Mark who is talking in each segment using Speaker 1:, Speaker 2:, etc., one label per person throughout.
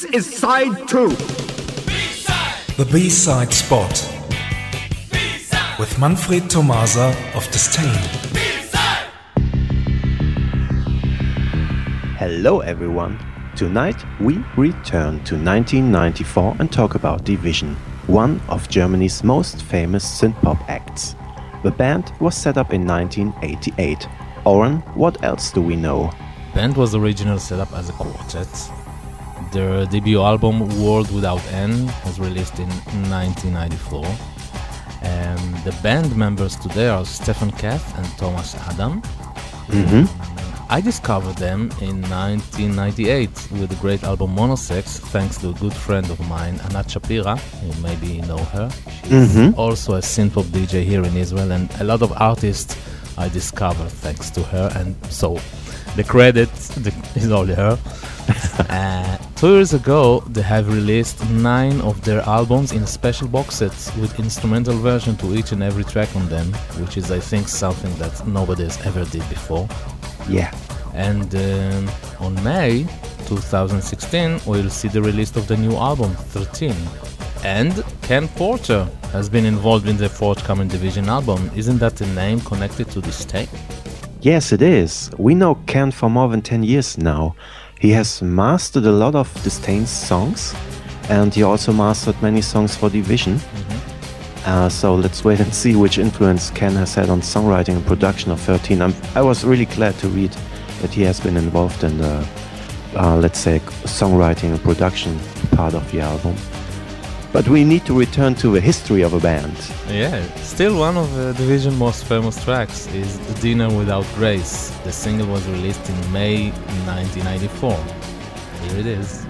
Speaker 1: This is side two.
Speaker 2: The B-side spot. With Manfred Tomasa of Disdain.
Speaker 3: Hello everyone. Tonight we return to 1994 and talk about DeVision, one of Germany's most famous synth-pop acts. The band was set up in 1988. Oren, what else do we know?
Speaker 4: Band was originally set up as a quartet. Their debut album World Without End was released in 1994. And the band members today are Stefan Kath and Thomas Adam.
Speaker 3: Mm-hmm.
Speaker 4: I discovered them in 1998 with the great album Monosex, thanks to a good friend of mine, Anat Shapira. You maybe know her. She's
Speaker 3: Mhm.
Speaker 4: also a synthpop DJ here in Israel, and a lot of artists I discovered thanks to her. And so the credit is all her. uh, two years ago, they have released nine of their albums in special box sets with instrumental version to each and every track on them, which is, I think, something that nobody has ever did before.
Speaker 3: Yeah.
Speaker 4: And um, on May 2016, we'll see the release of the new album 13. And Ken Porter has been involved in the forthcoming DeVision album. Isn't that a name connected to this tape?
Speaker 3: Yes, it is. We know Ken for more than 10 years now. He has mastered a lot of Disdain's songs, and he also mastered many songs for DeVision. Uh, so let's wait and see which influence Ken has had on songwriting and production of 13. I'm, I was really glad to read that he has been involved in the, uh, let's say, songwriting and production part of the album. But we need to return to the history of a band.
Speaker 4: Yeah, still one of the DeVision most famous tracks is Dinner Without Grace. The single was released in May 1994. Here it is.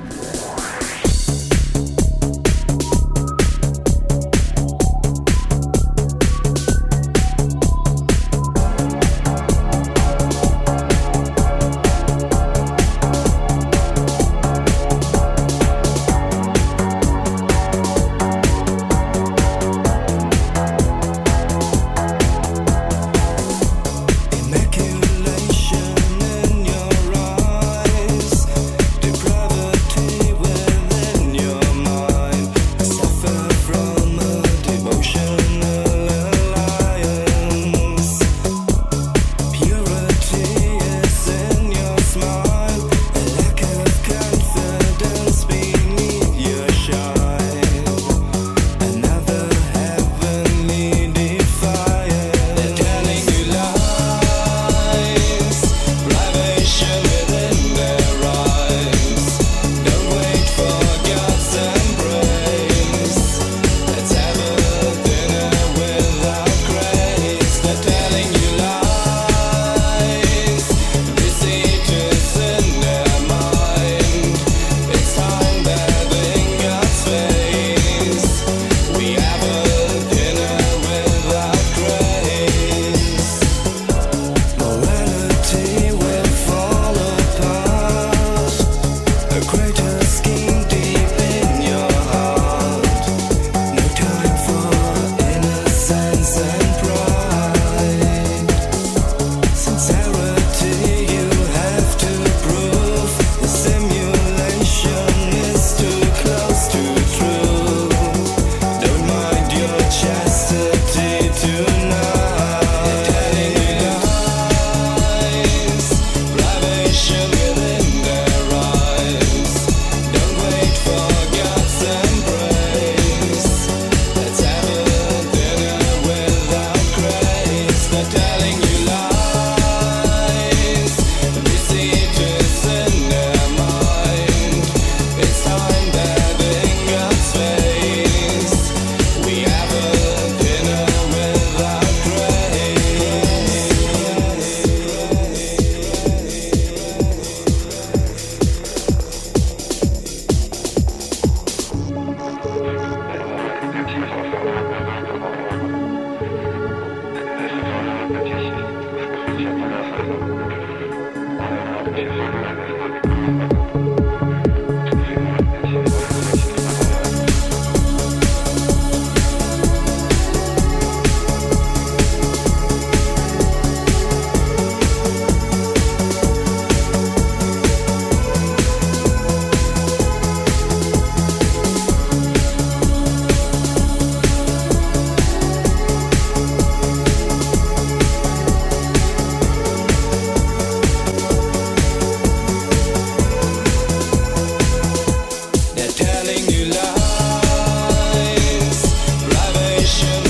Speaker 5: Nation.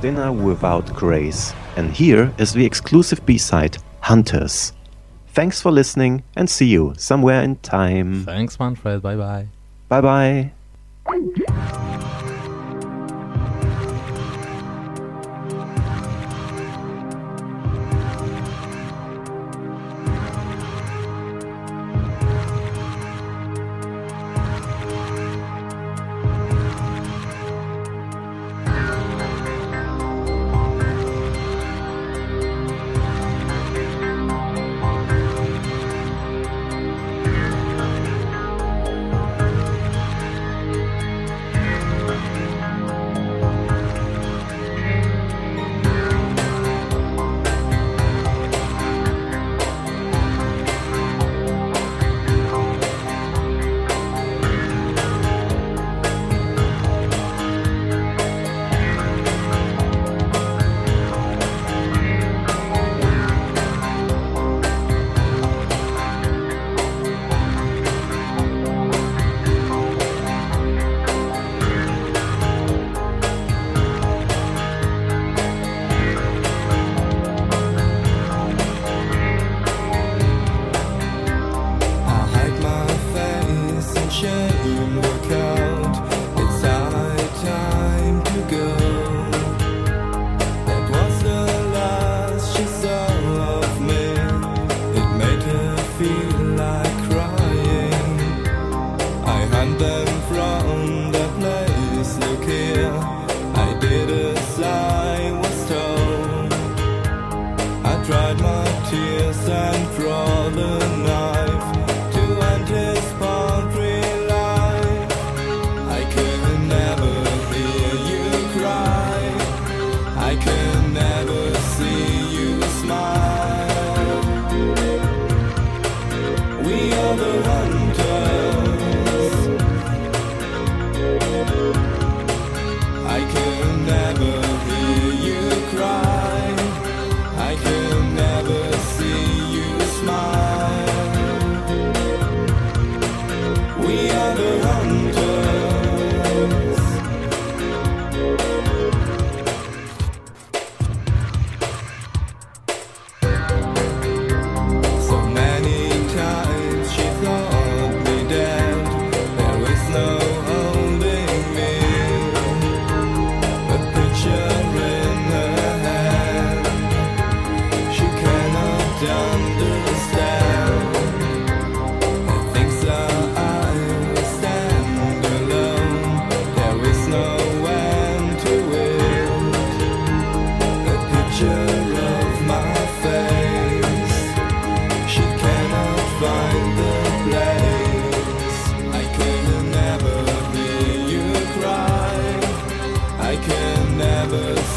Speaker 5: Dinner Without Grace, and here is the exclusive B side, Hunters. Thanks for listening and see you somewhere in time.
Speaker 4: Thanks, Manfred. Bye bye.
Speaker 5: Bye bye.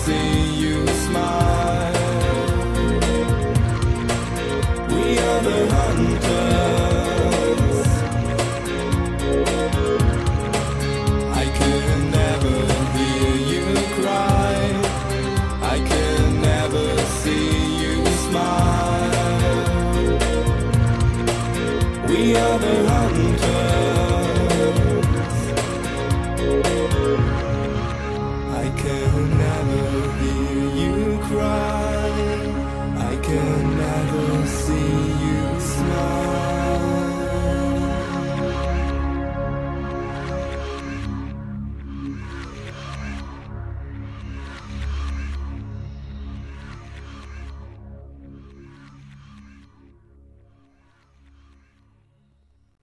Speaker 1: We